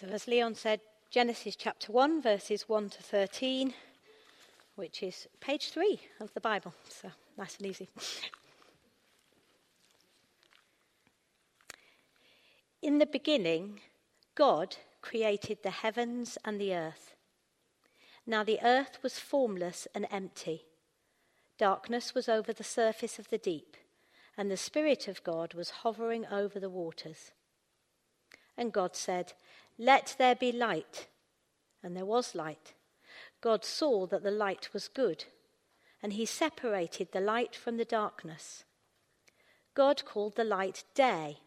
So, as Leon said, Genesis chapter 1, verses 1 to 13, which is page 3 of the Bible. So, nice and easy. In the beginning, God created the heavens and the earth. Now the earth was formless and empty. Darkness was over the surface of the deep, and the Spirit of God was hovering over the waters. And God said, Let there be light. And there was light. God saw that the light was good, and he separated the light from the darkness. God called the light day,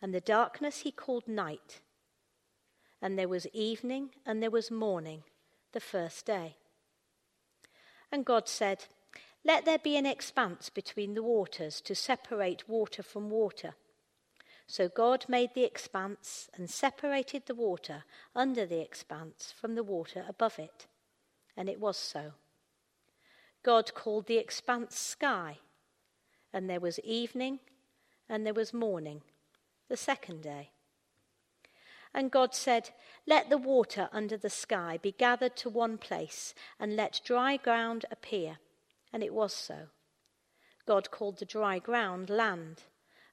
and the darkness he called night. And there was evening and there was morning, the first day. And God said, let there be an expanse between the waters to separate water from water. So God made the expanse and separated the water under the expanse from the water above it. And it was so. God called the expanse sky. And there was evening and there was morning, the second day. And God said, Let the water under the sky be gathered to one place, and let dry ground appear. And it was so. God called the dry ground land,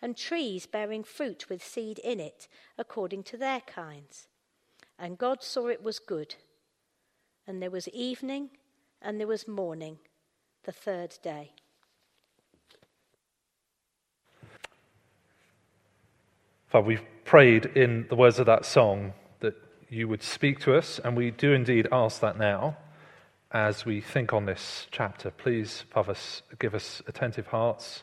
and trees bearing fruit with seed in it according to their kinds. And God saw it was good. And there was evening and there was morning, the third day. Father, we've prayed in the words of that song that you would speak to us, and we do indeed ask that now as we think on this chapter. Please, Father, give us attentive hearts,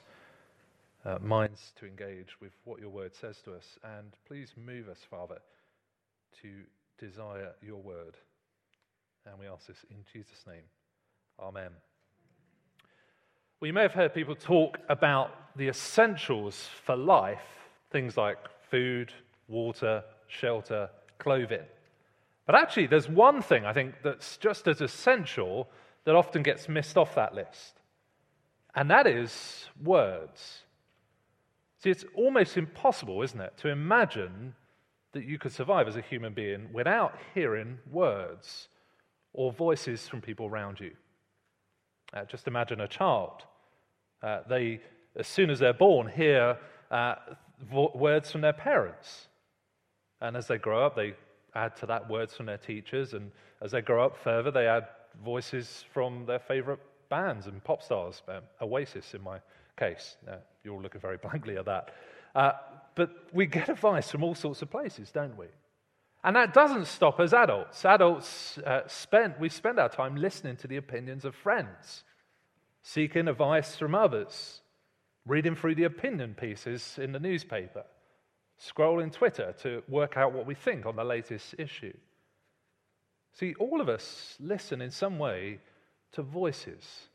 uh, minds to engage with what your word says to us, and please move us, Father, to desire your word. And we ask this in Jesus' name. Amen. Well, you may have heard people talk about the essentials for life, things like food, water, shelter, clothing. But actually, there's one thing I think that's just as essential that often gets missed off that list, and that is words. See, it's almost impossible, isn't it, to imagine that you could survive as a human being without hearing words or voices from people around you. Uh, just imagine a child. Uh, they, as soon as they're born, hear uh, vo- words from their parents. And as they grow up, they add to that words from their teachers. And as they grow up further, they add voices from their favorite bands and pop stars, um, Oasis in my case. Uh, you're all looking very blankly at that. Uh, but we get advice from all sorts of places, don't we? And that doesn't stop as adults. Adults uh, spend, we spend our time listening to the opinions of friends, seeking advice from others, reading through the opinion pieces in the newspaper scrolling Twitter to work out what we think on the latest issue. See, all of us listen in some way to voices.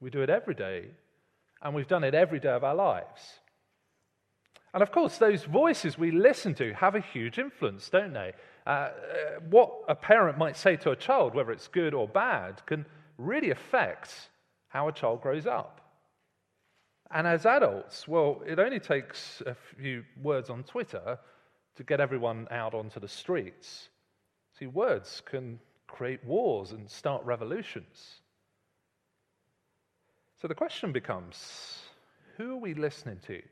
We do it every day, and we've done it every day of our lives. And of course, those voices we listen to have a huge influence, don't they? Uh, uh, what a parent might say to a child, whether it's good or bad, can really affect how a child grows up. And as adults, well, it only takes a few words on Twitter to get everyone out onto the streets. See, words can create wars and start revolutions. So the question becomes who are we listening to?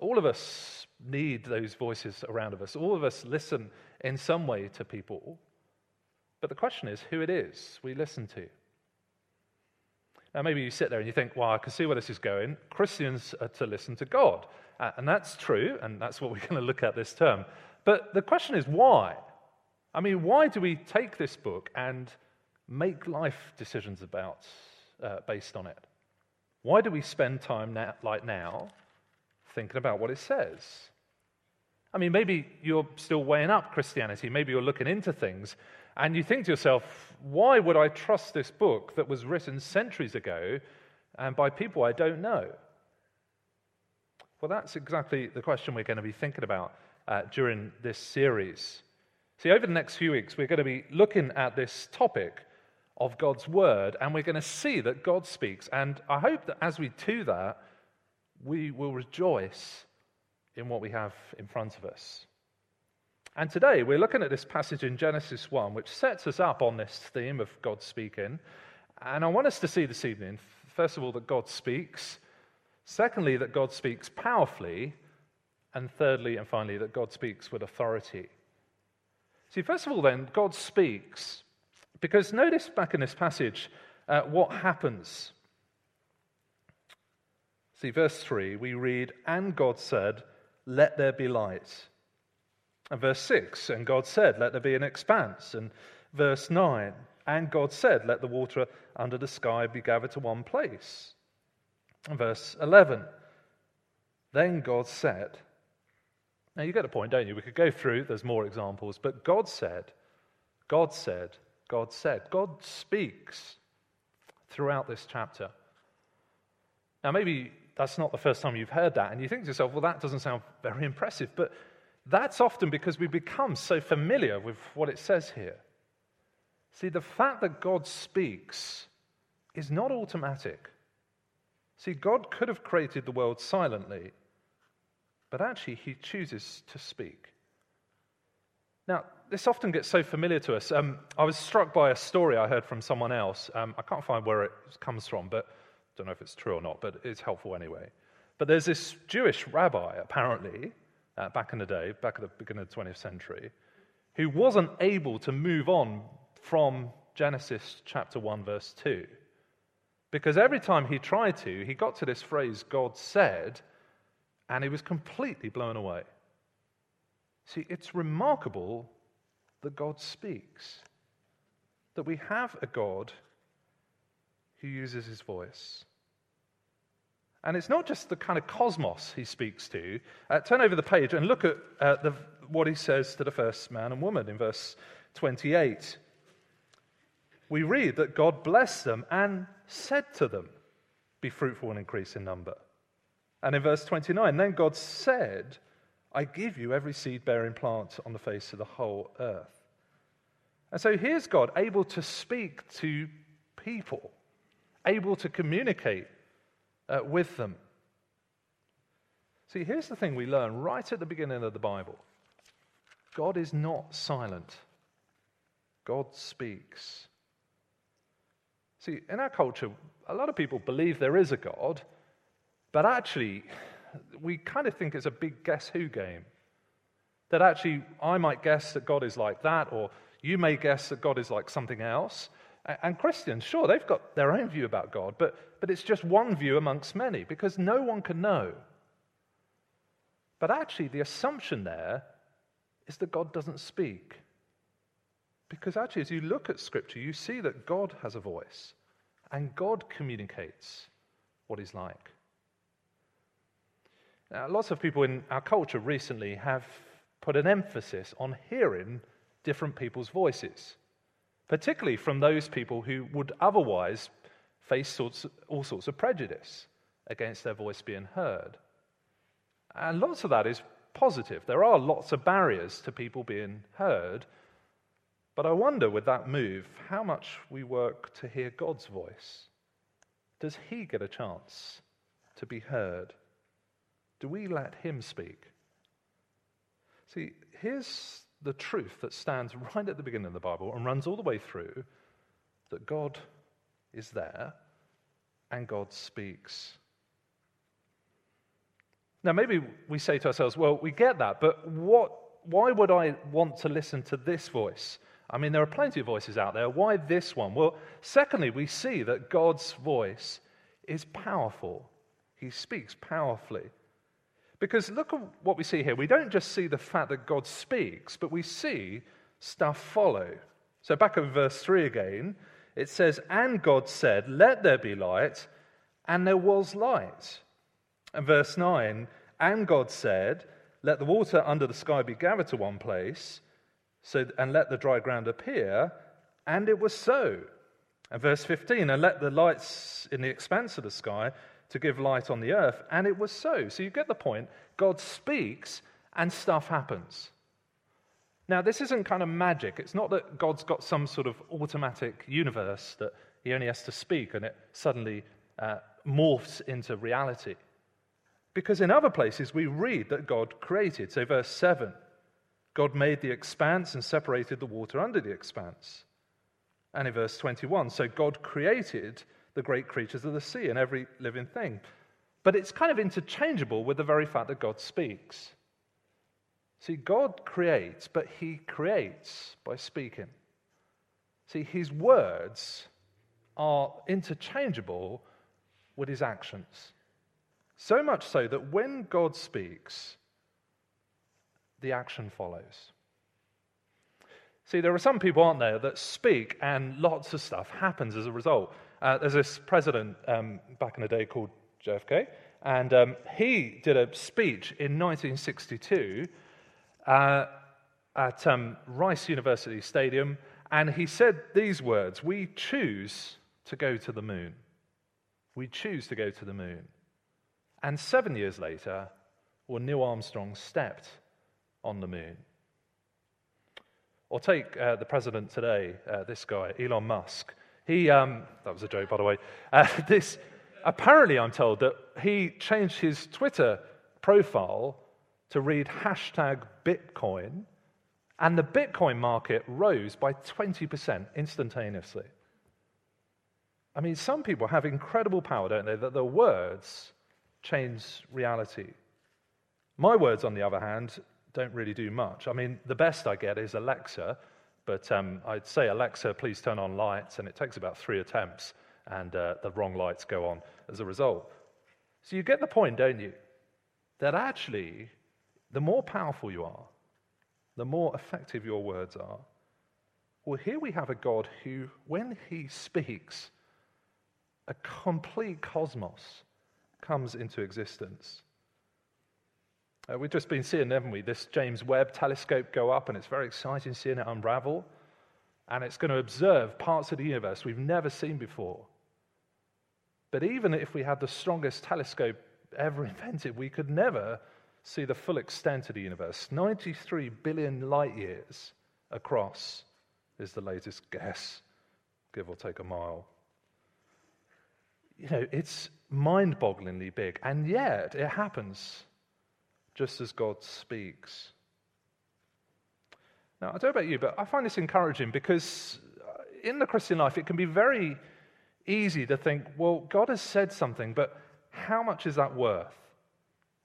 All of us need those voices around of us. All of us listen in some way to people. But the question is who it is we listen to. Now, maybe you sit there and you think, well, I can see where this is going. Christians are to listen to God. Uh, and that's true, and that's what we're going to look at this term. But the question is, why? I mean, why do we take this book and make life decisions about, uh, based on it? Why do we spend time now, like now thinking about what it says? I mean, maybe you're still weighing up Christianity, maybe you're looking into things, and you think to yourself, why would I trust this book that was written centuries ago and by people I don't know? Well, that's exactly the question we're going to be thinking about uh, during this series. See, over the next few weeks, we're going to be looking at this topic of God's Word, and we're going to see that God speaks. And I hope that as we do that, we will rejoice in what we have in front of us. And today we're looking at this passage in Genesis 1, which sets us up on this theme of God speaking. And I want us to see this evening, first of all, that God speaks. Secondly, that God speaks powerfully. And thirdly and finally, that God speaks with authority. See, first of all, then, God speaks. Because notice back in this passage uh, what happens. See, verse 3, we read, And God said, Let there be light. And verse 6, And God said, Let there be an expanse. And verse 9, And God said, Let the water under the sky be gathered to one place. And verse 11, Then God said, Now you get the point, don't you? We could go through, there's more examples, but God said, God said, God said. God speaks throughout this chapter. Now, maybe that's not the first time you've heard that. And you think to yourself, well, that doesn't sound very impressive. But that's often because we become so familiar with what it says here. See, the fact that God speaks is not automatic. See, God could have created the world silently, but actually, He chooses to speak. Now, this often gets so familiar to us. Um, I was struck by a story I heard from someone else. Um, I can't find where it comes from, but I don't know if it's true or not, but it's helpful anyway. But there's this Jewish rabbi, apparently, uh, back in the day, back at the beginning of the 20th century, who wasn't able to move on from Genesis chapter 1, verse 2. Because every time he tried to, he got to this phrase, God said, and he was completely blown away. See, it's remarkable that God speaks, that we have a God who uses his voice. And it's not just the kind of cosmos he speaks to. Uh, turn over the page and look at uh, the, what he says to the first man and woman in verse 28. We read that God blessed them and said to them, Be fruitful and increase in number. And in verse 29, then God said, I give you every seed bearing plant on the face of the whole earth. And so here's God able to speak to people, able to communicate uh, with them. See, here's the thing we learn right at the beginning of the Bible God is not silent, God speaks. See, in our culture, a lot of people believe there is a God, but actually, we kind of think it's a big guess who game. That actually, I might guess that God is like that, or you may guess that God is like something else. And Christians, sure, they've got their own view about God, but, but it's just one view amongst many because no one can know. But actually, the assumption there is that God doesn't speak. Because actually, as you look at Scripture, you see that God has a voice and God communicates what He's like. Now, lots of people in our culture recently have put an emphasis on hearing different people's voices particularly from those people who would otherwise face sorts, all sorts of prejudice against their voice being heard. And lots of that is positive. There are lots of barriers to people being heard. But I wonder with that move how much we work to hear God's voice. Does He get a chance to be heard? Do we let Him speak? See, here's the truth that stands right at the beginning of the Bible and runs all the way through that God is there and God speaks. Now, maybe we say to ourselves, well, we get that, but what, why would I want to listen to this voice? I mean, there are plenty of voices out there. Why this one? Well, secondly, we see that God's voice is powerful, He speaks powerfully. Because look at what we see here. We don't just see the fact that God speaks, but we see stuff follow. So back in verse 3 again, it says, And God said, Let there be light, and there was light. And verse 9, And God said, Let the water under the sky be gathered to one place, so, and let the dry ground appear. And it was so. And verse 15, and let the lights in the expanse of the sky to give light on the earth. And it was so. So you get the point. God speaks and stuff happens. Now, this isn't kind of magic. It's not that God's got some sort of automatic universe that he only has to speak and it suddenly uh, morphs into reality. Because in other places we read that God created. So, verse 7 God made the expanse and separated the water under the expanse. And in verse 21, so God created the great creatures of the sea and every living thing. But it's kind of interchangeable with the very fact that God speaks. See, God creates, but He creates by speaking. See, His words are interchangeable with His actions. So much so that when God speaks, the action follows. See, there are some people, aren't there, that speak and lots of stuff happens as a result. Uh, there's this president um, back in the day called JFK, and um, he did a speech in 1962 uh, at um, Rice University Stadium, and he said these words We choose to go to the moon. We choose to go to the moon. And seven years later, well, Neil Armstrong stepped on the moon. Or take uh, the president today, uh, this guy, Elon Musk. He, um, that was a joke, by the way. Uh, this, apparently, I'm told that he changed his Twitter profile to read hashtag Bitcoin, and the Bitcoin market rose by 20% instantaneously. I mean, some people have incredible power, don't they, that their words change reality. My words, on the other hand, don't really do much. I mean, the best I get is Alexa, but um, I'd say, Alexa, please turn on lights, and it takes about three attempts, and uh, the wrong lights go on as a result. So you get the point, don't you? That actually, the more powerful you are, the more effective your words are. Well, here we have a God who, when he speaks, a complete cosmos comes into existence. Uh, we've just been seeing, haven't we, this James Webb telescope go up, and it's very exciting seeing it unravel. And it's going to observe parts of the universe we've never seen before. But even if we had the strongest telescope ever invented, we could never see the full extent of the universe. 93 billion light years across is the latest guess, give or take a mile. You know, it's mind bogglingly big, and yet it happens just as God speaks. Now, I don't know about you, but I find this encouraging because uh, in the Christian life, it can be very easy to think, well, God has said something, but how much is that worth?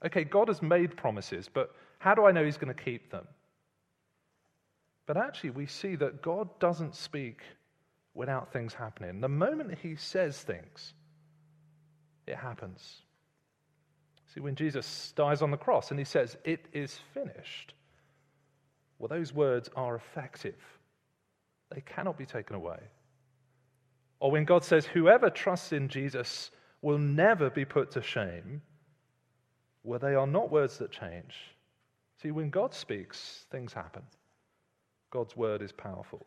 Okay, God has made promises, but how do I know He's going to keep them? But actually, we see that God doesn't speak without things happening. The moment He says things, it happens. See, when Jesus dies on the cross and He says, It is finished, well, those words are effective, they cannot be taken away. Or when God says, Whoever trusts in Jesus will never be put to shame well, they are not words that change. See, when God speaks, things happen. God's word is powerful.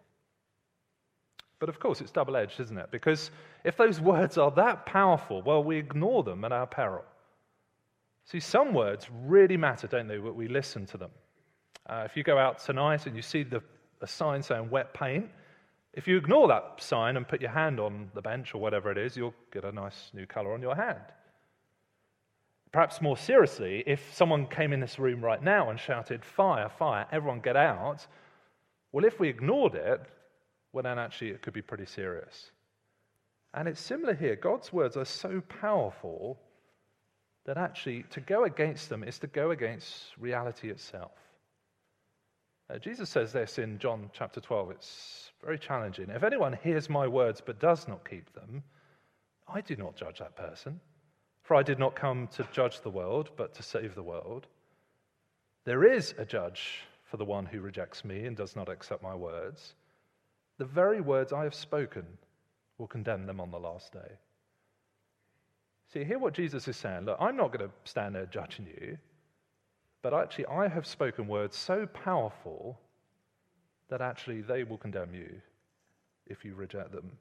But of course, it's double edged, isn't it? Because if those words are that powerful, well, we ignore them at our peril. See, some words really matter, don't they, we listen to them. Uh, if you go out tonight and you see the, a sign saying wet paint, if you ignore that sign and put your hand on the bench or whatever it is, you'll get a nice new color on your hand. Perhaps more seriously, if someone came in this room right now and shouted, Fire, fire, everyone get out, well, if we ignored it, well, then actually it could be pretty serious. And it's similar here. God's words are so powerful that actually to go against them is to go against reality itself. Uh, Jesus says this in John chapter 12. It's very challenging. If anyone hears my words but does not keep them, I do not judge that person. For I did not come to judge the world, but to save the world. There is a judge for the one who rejects me and does not accept my words. The very words I have spoken will condemn them on the last day. See, hear what Jesus is saying. Look, I'm not going to stand there judging you, but actually, I have spoken words so powerful that actually they will condemn you if you reject them.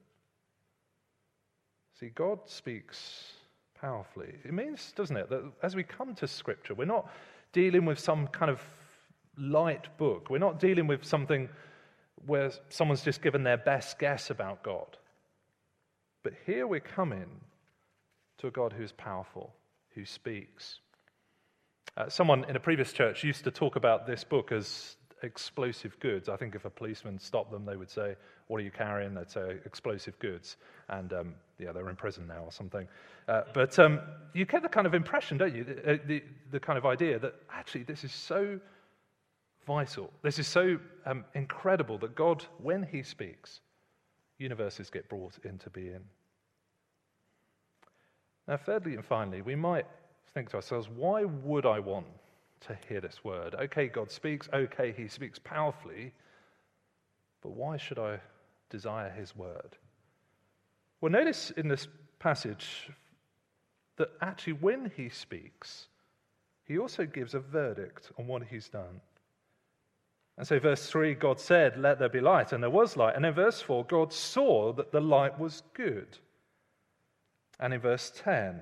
See, God speaks powerfully. It means, doesn't it, that as we come to Scripture, we're not dealing with some kind of light book. We're not dealing with something where someone's just given their best guess about God. But here we're coming to a God who's powerful, who speaks. Uh, someone in a previous church used to talk about this book as explosive goods. I think if a policeman stopped them, they would say, What are you carrying? They'd say, Explosive goods. And um, yeah, they're in prison now or something. Uh, but um, you get the kind of impression, don't you? The, uh, the, the, kind of idea that actually this is so vital. This is so um, incredible that God, when He speaks, universes get brought into being. Now, thirdly and finally, we might think to ourselves, why would I want to hear this word? Okay, God speaks. Okay, He speaks powerfully. But why should I desire His word? Well, notice in this passage that actually, when He speaks, He also gives a verdict on what He's done. And so, verse 3, God said, Let there be light, and there was light. And in verse 4, God saw that the light was good. And in verse 10,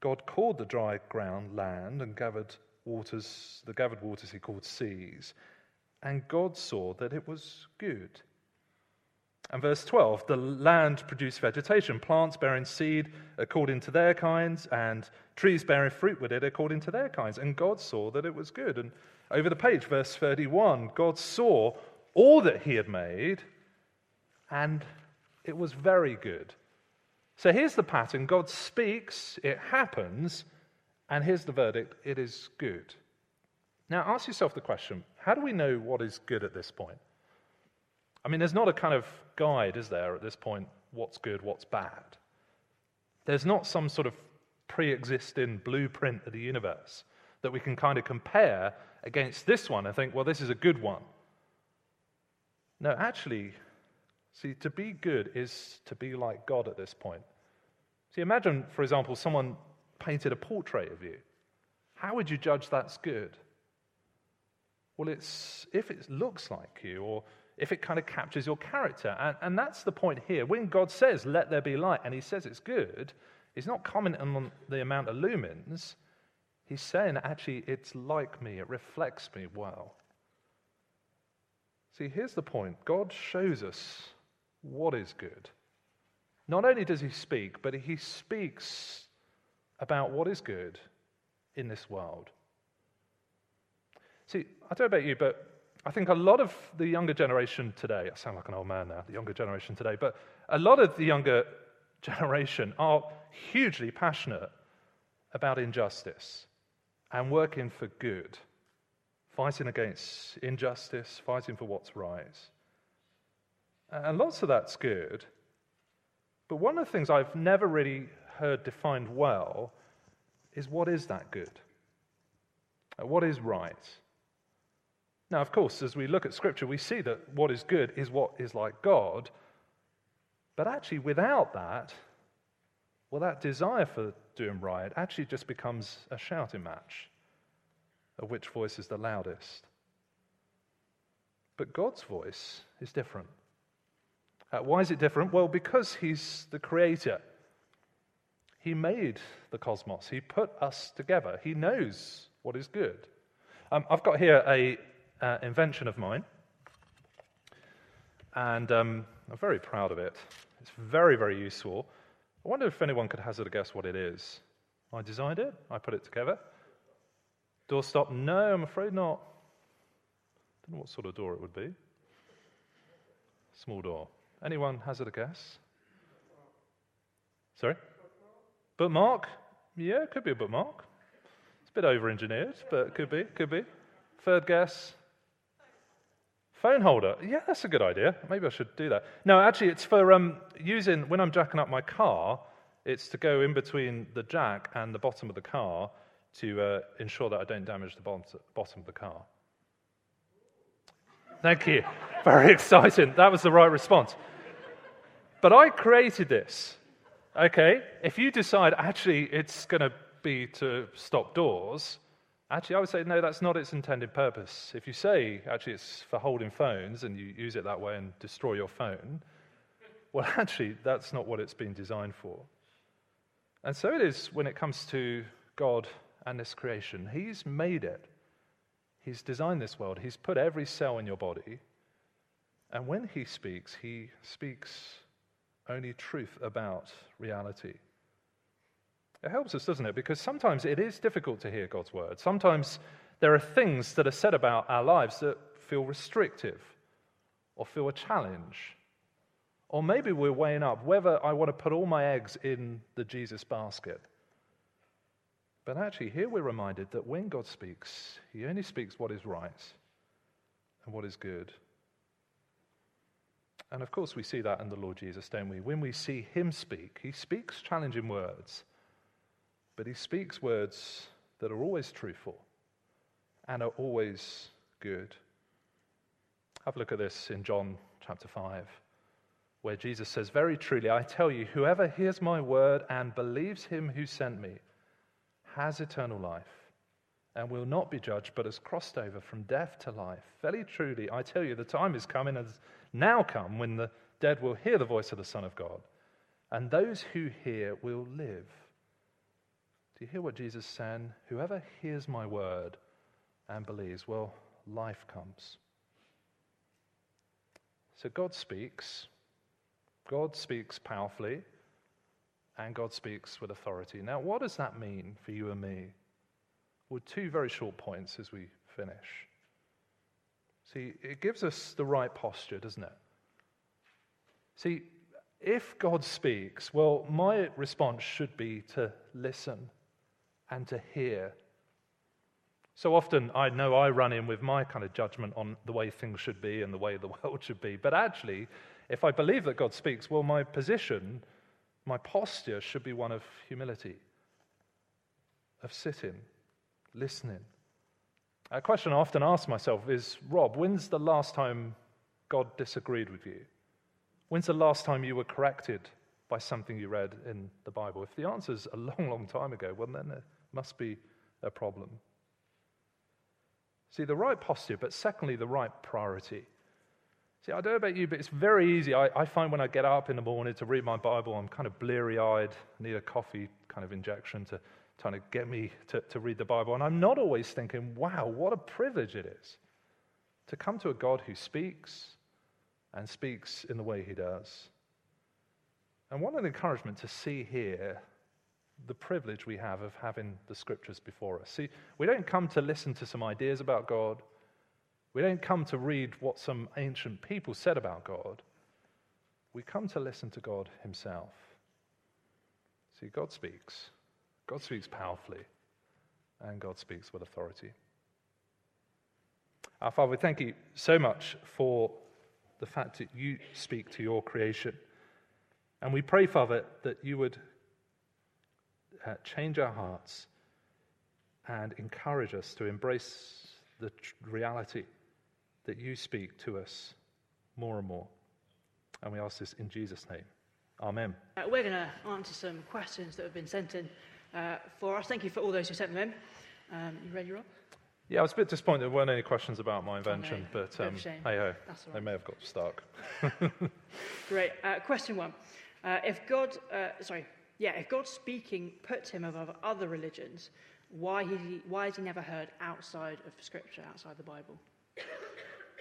God called the dry ground land and gathered waters, the gathered waters he called seas. And God saw that it was good. And verse 12, the land produced vegetation, plants bearing seed according to their kinds, and trees bearing fruit with it according to their kinds. And God saw that it was good. And over the page, verse 31, God saw all that he had made, and it was very good. So here's the pattern God speaks, it happens, and here's the verdict it is good. Now ask yourself the question how do we know what is good at this point? I mean, there's not a kind of guide, is there, at this point, what's good, what's bad? There's not some sort of pre existing blueprint of the universe that we can kind of compare against this one and think, well, this is a good one. No, actually, see, to be good is to be like God at this point. See, imagine, for example, someone painted a portrait of you. How would you judge that's good? Well, it's if it looks like you or if it kind of captures your character. And, and that's the point here. When God says, let there be light, and he says it's good, he's not commenting on the amount of lumens. He's saying, actually, it's like me, it reflects me well. See, here's the point God shows us what is good. Not only does he speak, but he speaks about what is good in this world. See, I don't know about you, but I think a lot of the younger generation today, I sound like an old man now, the younger generation today, but a lot of the younger generation are hugely passionate about injustice and working for good, fighting against injustice, fighting for what's right. And lots of that's good. But one of the things I've never really heard defined well is what is that good? Uh, what is right? Now, of course, as we look at Scripture, we see that what is good is what is like God. But actually, without that, well, that desire for doing right actually just becomes a shouting match of which voice is the loudest. But God's voice is different. Uh, why is it different? Well, because He's the creator. He made the cosmos, He put us together, He knows what is good. Um, I've got here a uh, invention of mine, and um, I'm very proud of it. It's very, very useful. I wonder if anyone could hazard a guess what it is. I designed it, I put it together. Door stop? No, I'm afraid not. I Don't know what sort of door it would be. Small door. Anyone hazard a guess? Sorry? Bookmark? Yeah, it could be a bookmark. It's a bit over engineered, but could be, could be. Third guess? Phone holder. Yeah, that's a good idea. Maybe I should do that. No, actually, it's for um, using when I'm jacking up my car, it's to go in between the jack and the bottom of the car to uh, ensure that I don't damage the bottom of the car. Thank you. Very exciting. That was the right response. But I created this. Okay? If you decide actually it's going to be to stop doors, Actually, I would say, no, that's not its intended purpose. If you say, actually, it's for holding phones and you use it that way and destroy your phone, well, actually, that's not what it's been designed for. And so it is when it comes to God and this creation. He's made it, He's designed this world, He's put every cell in your body. And when He speaks, He speaks only truth about reality. It helps us, doesn't it? Because sometimes it is difficult to hear God's word. Sometimes there are things that are said about our lives that feel restrictive or feel a challenge. Or maybe we're weighing up whether I want to put all my eggs in the Jesus basket. But actually, here we're reminded that when God speaks, He only speaks what is right and what is good. And of course, we see that in the Lord Jesus, don't we? When we see Him speak, He speaks challenging words, but He speaks words that are always truthful and are always good. Have a look at this in John chapter 5, where Jesus says, Very truly, I tell you, whoever hears my word and believes Him who sent me has eternal life and will not be judged, but has crossed over from death to life. Very truly, I tell you, the time is coming, has now come, when the dead will hear the voice of the Son of God, and those who hear will live. Do you hear what Jesus saying? Whoever hears my word and believes, well, life comes. So God speaks. God speaks powerfully, and God speaks with authority. Now, what does that mean for you and me? Well, two very short points as we finish. See, it gives us the right posture, doesn't it? See, if God speaks, well, my response should be to listen and to hear. So often I know I run in with my kind of judgment on the way things should be and the way the world should be. But actually, if I believe that God speaks, well, my position, my posture should be one of humility, of sitting, listening. A question I often ask myself is Rob, when's the last time God disagreed with you? When's the last time you were corrected by something you read in the Bible? If the answer is a long, long time ago, well, then there must be a problem. See, the right posture, but secondly, the right priority. See, I don't know about you, but it's very easy. I, I find when I get up in the morning to read my Bible, I'm kind of bleary eyed, need a coffee kind of injection to trying to get me to, to read the Bible. And I'm not always thinking, wow, what a privilege it is to come to a God who speaks and speaks in the way he does. And what an encouragement to see here the privilege we have of having the scriptures before us. See, we don't come to listen to some ideas about God. We don't come to read what some ancient people said about God. We come to listen to God Himself. See, God speaks. God speaks powerfully, and God speaks with authority. Our Father, we thank you so much for the fact that you speak to your creation. And we pray, Father, that you would uh, change our hearts and encourage us to embrace the tr- reality that you speak to us more and more. And we ask this in Jesus' name. Amen. We're going to answer some questions that have been sent in uh, for us. Thank you for all those who sent them in. Um, you ready, Rob? Yeah, I was a bit disappointed there weren't any questions about my invention, Oh, no. but um, Bit of a shame. hey ho, all they may have got stuck. Great. Uh, question one. Uh, if God, uh, sorry, yeah, if God speaking puts him above other religions, why, he, why has he never heard outside of Scripture, outside the Bible?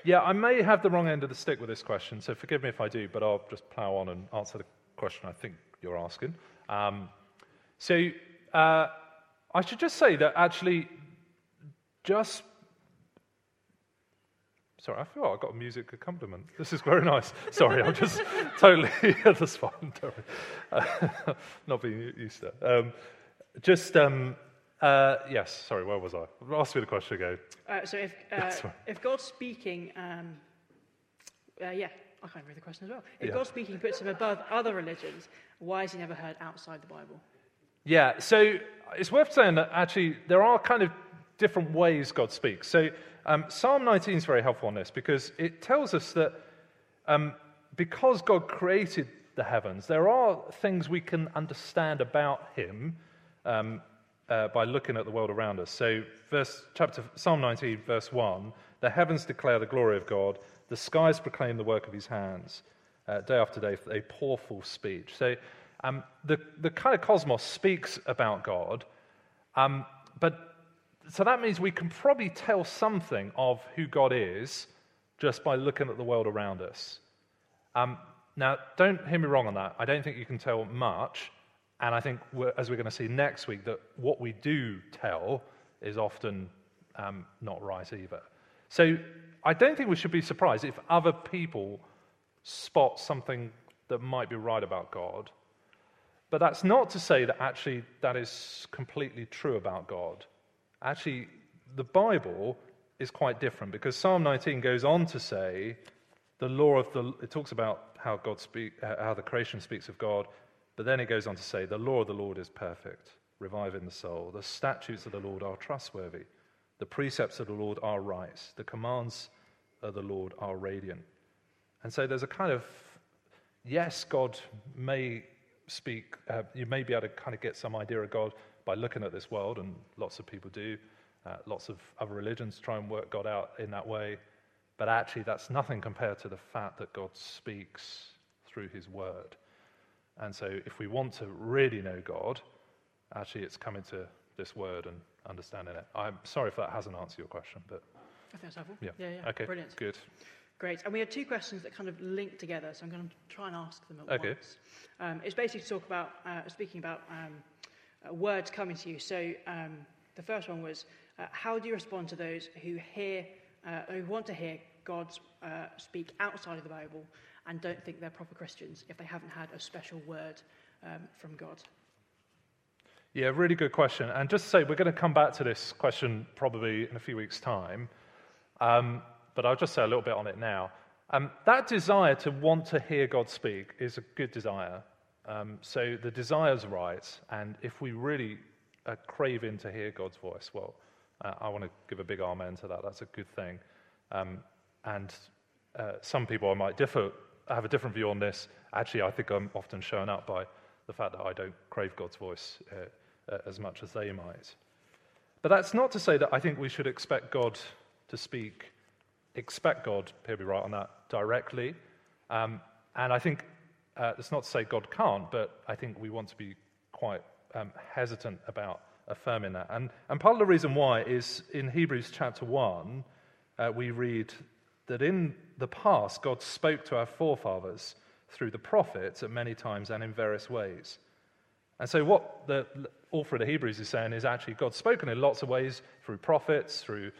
Yeah, I may have the wrong end of the stick with this question, so forgive me if I do, but I'll just plough on and answer the question I think you're asking. Um, so uh, I should just say that actually, just. Sorry, I feel like I got a music accompaniment. This is very nice. Sorry, I'm just totally at the spot. Don't worry. Uh, not being used to it. Um, just, um, uh, yes, sorry, where was I? Ask me the question again. Uh, so if, uh, if God's speaking, um, uh, yeah, I can't read the question as well. If Yeah. God speaking puts him above other religions, why is he never heard outside the Bible? Yeah, so it's worth saying that actually there are kind of different ways God speaks. So um, Psalm 19 is very helpful on this because it tells us that um, because God created the heavens, there are things we can understand about Him um, uh, by looking at the world around us. So, verse, chapter, Psalm 19, verse 1 The heavens declare the glory of God, the skies proclaim the work of his hands. Uh, day after day, they pour forth speech. So, um, the, the kind of cosmos speaks about God, um, but so that means we can probably tell something of who God is just by looking at the world around us. Um, now, don't hear me wrong on that. I don't think you can tell much. And I think, we're, as we're going to see next week, that what we do tell is often um, not right either. So I don't think we should be surprised if other people spot something that might be right about God. But that's not to say that actually that is completely true about God. Actually, the Bible is quite different because Psalm 19 goes on to say the law of the it talks about how God speak uh, how the creation speaks of God but then it goes on to say, The law of the Lord is perfect, reviving the soul. The statutes of the Lord are trustworthy. The precepts of the Lord are right. The commands of the Lord are radiant. And so there's a kind of, yes, God may speak, uh, you may be able to kind of get some idea of God by looking at this world, and lots of people do. Uh, lots of other religions try and work God out in that way. But actually, that's nothing compared to the fact that God speaks through his word. And so, if we want to really know God, actually, it's coming to this word and understanding it. I'm sorry if that hasn't answered your question, but. I think that's helpful. Yeah. yeah, yeah. Okay. Brilliant. Good. Great. And we have two questions that kind of link together, so I'm going to try and ask them at okay. once. Um, it's basically to talk about, uh, speaking about um, uh, words coming to you. So um, the first one was, uh, how do you respond to those who hear, uh, who want to hear God uh, speak outside of the Bible and don't think they're proper Christians if they haven't had a special word um, from God? Yeah, really good question. And just to say, we're going to come back to this question probably in a few weeks' time, um, but I'll just say a little bit on it now. Um, that desire to want to hear God speak is a good desire. Um, so the desire's right, and if we really are craving to hear God's voice, well, uh, I want to give a big amen to that. That's a good thing. Um, and uh, some people I might differ have a different view on this. Actually, I think I'm often shown up by the fact that I don't crave God's voice uh, uh, as much as they might. But that's not to say that I think we should expect God to speak, expect God, here we right on that, directly. Um, and I think uh, it's not to say God can't, but I think we want to be quite um, hesitant about affirming that. And, and part of the reason why is in Hebrews chapter 1, uh, we read that in the past, God spoke to our forefathers through the prophets at many times and in various ways. And so, what the author of the Hebrews is saying is actually God's spoken in lots of ways through prophets, through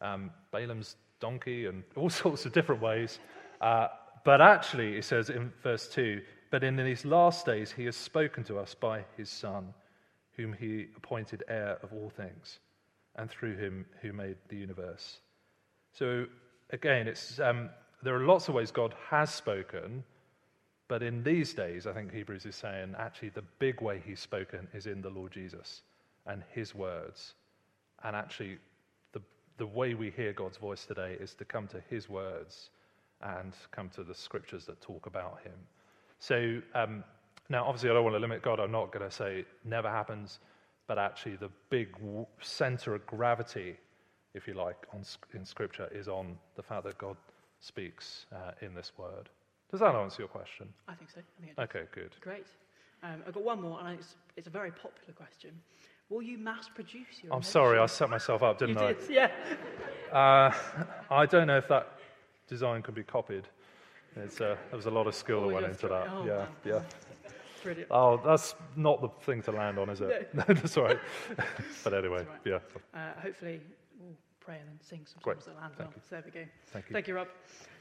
um, Balaam's donkey, and all sorts of different ways. Uh, but actually, it says in verse 2 But in these last days, he has spoken to us by his Son, whom he appointed heir of all things, and through him who made the universe. So, again, it's, um, there are lots of ways God has spoken, but in these days, I think Hebrews is saying actually the big way he's spoken is in the Lord Jesus and his words. And actually, the, way we hear God's voice today is to come to his words and come to the scriptures that talk about him. So, um, now obviously, I don't want to limit God. I'm not going to say never happens, but actually, the big center of gravity if you like, on, in Scripture is on the fact that God speaks uh, in this word. Does that answer your question? I think so. I think okay, good. Great. Um, I've got one more, and it's, it's a very popular question. Will you mass produce your? I'm sorry, I set myself up, didn't you I? Did, yeah. Uh, I don't know if that design could be copied. It's, uh, there was a lot of skill oh, that went into that. Oh, yeah, yeah. Brilliant. Oh, that's not the thing to land on, is it? No, that's all right. but anyway, right. yeah. Uh, hopefully, we'll pray and then sing some Great. songs that land Thank well. You. So there we go. Thank you. Thank you, Rob. Great.